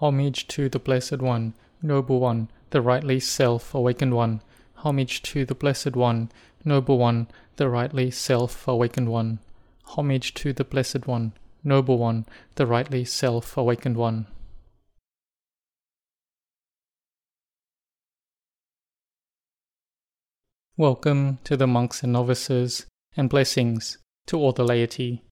Homage to the Blessed One, Noble One, the rightly self awakened One. Homage to the Blessed One, Noble One, the rightly self awakened One. Homage to the Blessed One, Noble One, the rightly self awakened One. Welcome to the monks and novices, and blessings to all the laity.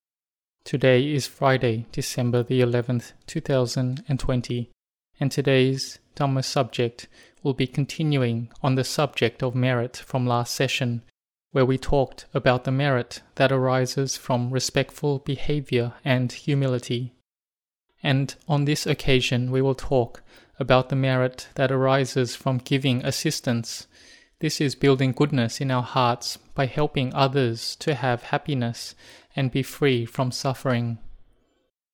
Today is Friday, December the 11th, 2020, and today's Dhamma subject will be continuing on the subject of merit from last session, where we talked about the merit that arises from respectful behavior and humility. And on this occasion, we will talk about the merit that arises from giving assistance. This is building goodness in our hearts by helping others to have happiness and be free from suffering.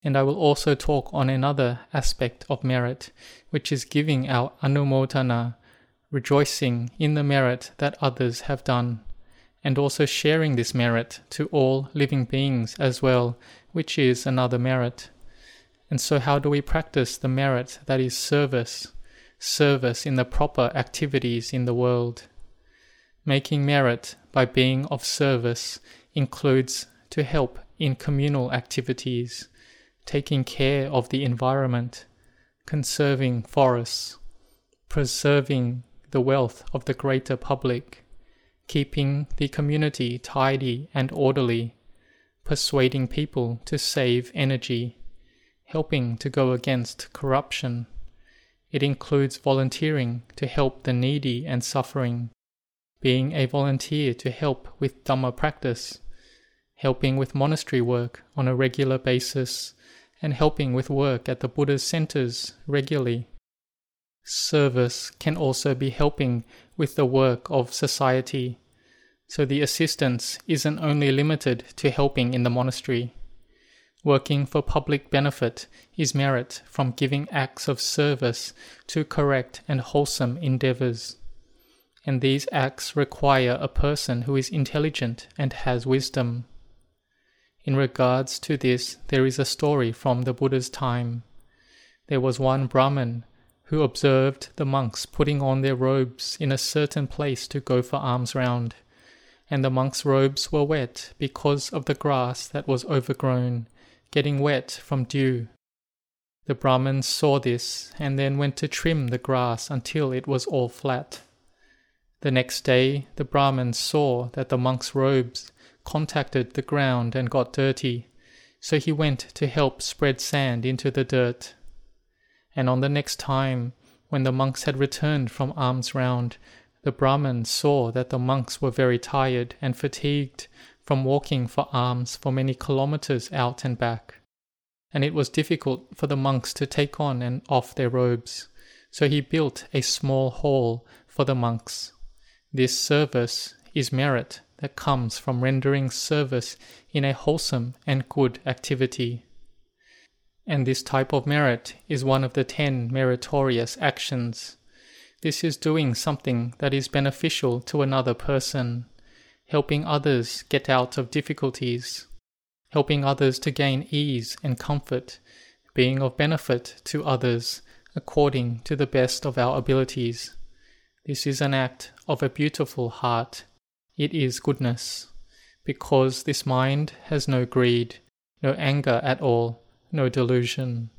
And I will also talk on another aspect of merit, which is giving our anumodana, rejoicing in the merit that others have done, and also sharing this merit to all living beings as well, which is another merit. And so, how do we practice the merit that is service? Service in the proper activities in the world. Making merit by being of service includes to help in communal activities, taking care of the environment, conserving forests, preserving the wealth of the greater public, keeping the community tidy and orderly, persuading people to save energy, helping to go against corruption. It includes volunteering to help the needy and suffering, being a volunteer to help with Dhamma practice, helping with monastery work on a regular basis, and helping with work at the Buddha's centers regularly. Service can also be helping with the work of society, so the assistance isn't only limited to helping in the monastery. Working for public benefit is merit from giving acts of service to correct and wholesome endeavors. And these acts require a person who is intelligent and has wisdom. In regards to this, there is a story from the Buddha's time. There was one Brahmin who observed the monks putting on their robes in a certain place to go for alms round, and the monks' robes were wet because of the grass that was overgrown, getting wet from dew. The Brahmin saw this and then went to trim the grass until it was all flat. The next day, the Brahmin saw that the monks' robes contacted the ground and got dirty, so he went to help spread sand into the dirt. And on the next time, when the monks had returned from alms round, the Brahmin saw that the monks were very tired and fatigued from walking for alms for many kilometers out and back. And it was difficult for the monks to take on and off their robes, so he built a small hall for the monks. This service is merit that comes from rendering service in a wholesome and good activity. And this type of merit is one of the ten meritorious actions. This is doing something that is beneficial to another person, helping others get out of difficulties, helping others to gain ease and comfort, being of benefit to others according to the best of our abilities. This is an act of a beautiful heart it is goodness, because this mind has no greed, no anger at all, no delusion.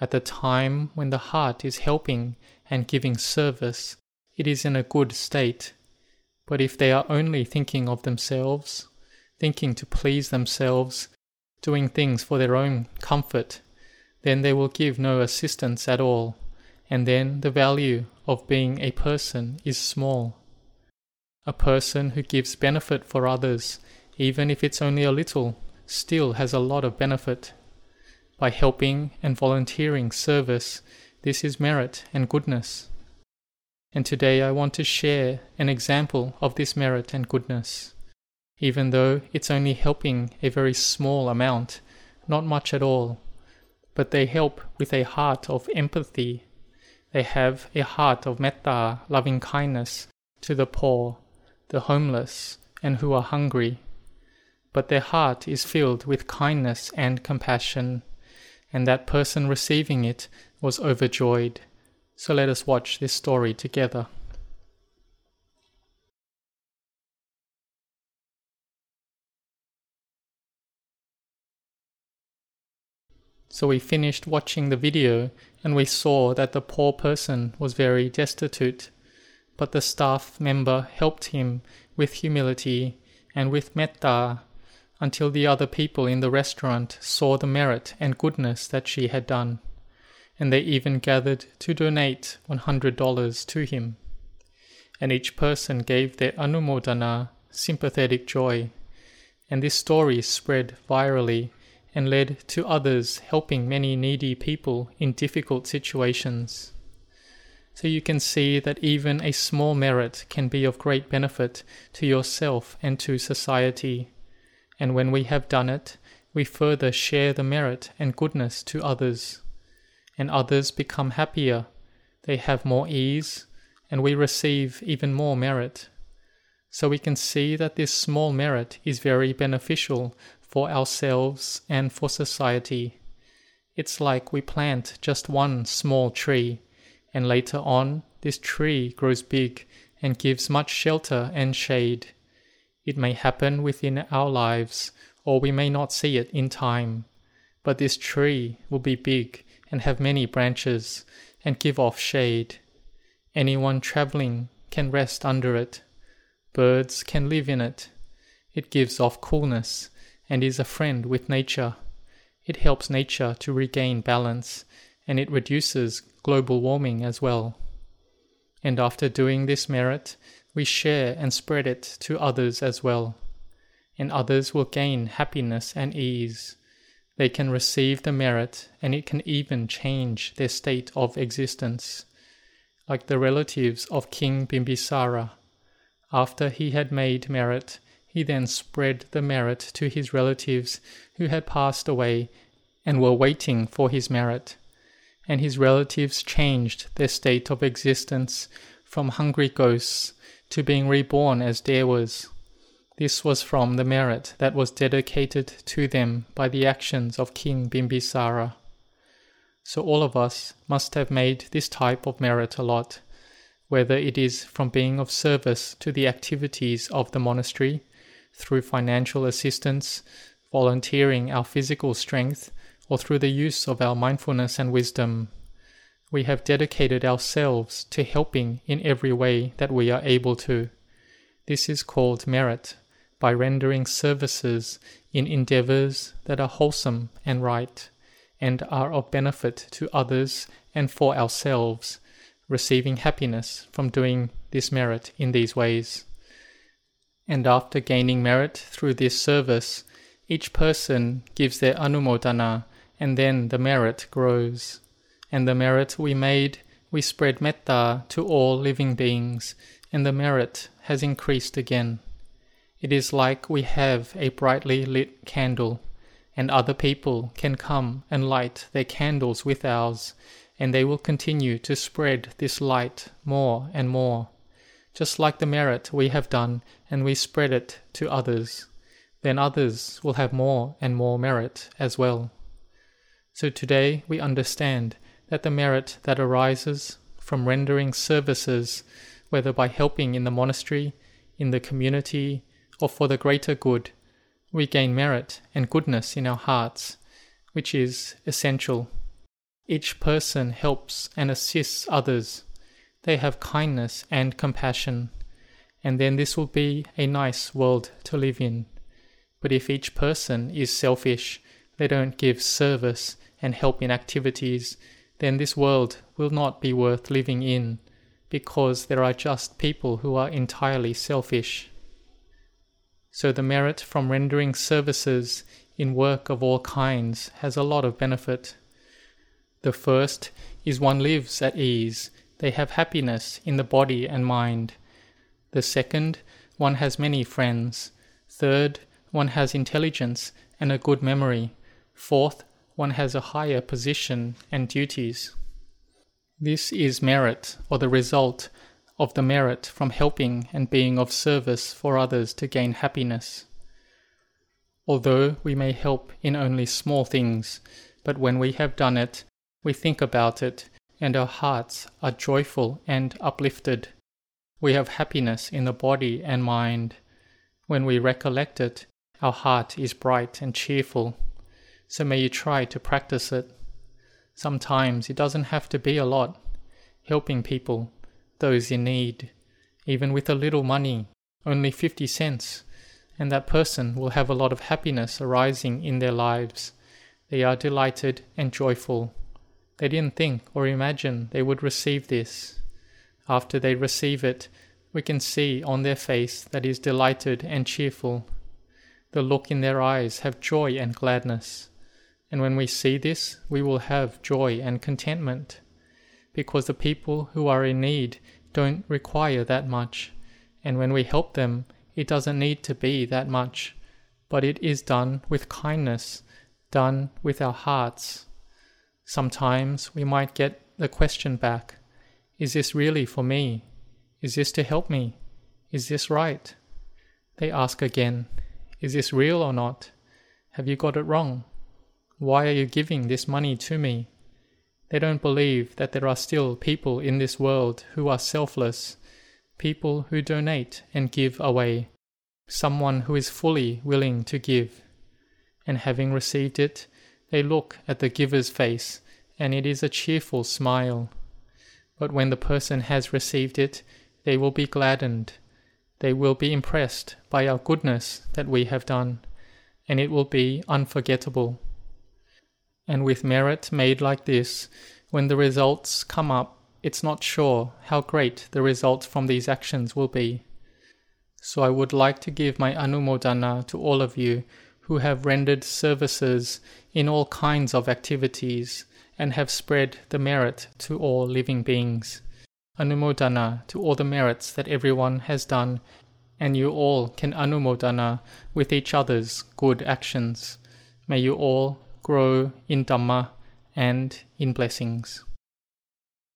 At the time when the heart is helping and giving service, it is in a good state. But if they are only thinking of themselves, thinking to please themselves, doing things for their own comfort, then they will give no assistance at all, and then the value of being a person is small. A person who gives benefit for others, even if it's only a little, still has a lot of benefit. By helping and volunteering service, this is merit and goodness. And today I want to share an example of this merit and goodness. Even though it's only helping a very small amount, not much at all, but they help with a heart of empathy. They have a heart of metta, loving kindness to the poor the homeless, and who are hungry. But their heart is filled with kindness and compassion, and that person receiving it was overjoyed. So let us watch this story together. So we finished watching the video and we saw that the poor person was very destitute. But the staff member helped him with humility and with metta until the other people in the restaurant saw the merit and goodness that she had done. And they even gathered to donate $100 to him. And each person gave their anumodana sympathetic joy. And this story spread virally and led to others helping many needy people in difficult situations. So you can see that even a small merit can be of great benefit to yourself and to society. And when we have done it, we further share the merit and goodness to others. And others become happier, they have more ease, and we receive even more merit. So we can see that this small merit is very beneficial for ourselves and for society. It's like we plant just one small tree, and later on, this tree grows big and gives much shelter and shade. It may happen within our lives, or we may not see it in time, but this tree will be big and have many branches and give off shade. Anyone traveling can rest under it. Birds can live in it. It gives off coolness and is a friend with nature. It helps nature to regain balance and it reduces global warming as well. And after doing this merit, we share and spread it to others as well. And others will gain happiness and ease. They can receive the merit and it can even change their state of existence. Like the relatives of King Bimbisara. After he had made merit, he then spread the merit to his relatives who had passed away and were waiting for his merit. And his relatives changed their state of existence from hungry ghosts to being reborn as devas. This was from the merit that was dedicated to them by the actions of King Bimbisara. So all of us must have made this type of merit a lot, whether it is from being of service to the activities of the monastery through financial assistance, volunteering our physical strength, or through the use of our mindfulness and wisdom. We have dedicated ourselves to helping in every way that we are able to. This is called merit, by rendering services in endeavors that are wholesome and right, and are of benefit to others and for ourselves, receiving happiness from doing this merit in these ways. And after gaining merit through this service, each person gives their anumodana, and then the merit grows. And the merit we made, we spread metta to all living beings, and the merit has increased again. It is like we have a brightly lit candle, and other people can come and light their candles with ours, and they will continue to spread this light more and more just like the merit we have done, and we spread it to others, then others will have more and more merit as well. So today we understand that the merit that arises from rendering services, whether by helping in the monastery, in the community, or for the greater good, we gain merit and goodness in our hearts, which is essential. Each person helps and assists others they have kindness and compassion, and then this will be a nice world to live in. But if each person is selfish, they don't give service and help in activities, then this world will not be worth living in, because there are just people who are entirely selfish. So the merit from rendering services in work of all kinds has a lot of benefit. The first is one lives at ease they have happiness in the body and mind. The second, one has many friends. Third, one has intelligence and a good memory. Fourth, one has a higher position and duties. This is merit, or the result of the merit from helping and being of service for others to gain happiness. Although we may help in only small things, but when we have done it, We think about it, and our hearts are joyful and uplifted. We have happiness in the body and mind. When we recollect it, our heart is bright and cheerful. So may you try to practice it. Sometimes it doesn't have to be a lot. Helping people, those in need, even with a little money, only 50 cents, and that person will have a lot of happiness arising in their lives. They are delighted and joyful. They didn't think or imagine they would receive this. After they receive it, we can see on their face that is delighted and cheerful. The look in their eyes have joy and gladness. And when we see this, we will have joy and contentment, because the people who are in need don't require that much, and when we help them, it doesn't need to be that much, but it is done with kindness, done with our hearts. Sometimes we might get the question back Is this really for me? Is this to help me? Is this right? They ask again Is this real or not? Have you got it wrong? Why are you giving this money to me? They don't believe that there are still people in this world who are selfless, people who donate and give away, someone who is fully willing to give. And having received it, they look at the giver's face, and it is a cheerful smile. But when the person has received it, they will be gladdened. They will be impressed by our goodness that we have done, and it will be unforgettable. And with merit made like this, when the results come up, it's not sure how great the results from these actions will be. So I would like to give my anumodana to all of you who have rendered services in all kinds of activities and have spread the merit to all living beings. Anumodana to all the merits that everyone has done, and you all can anumodana with each other's good actions. May you all grow in Dhamma and in blessings.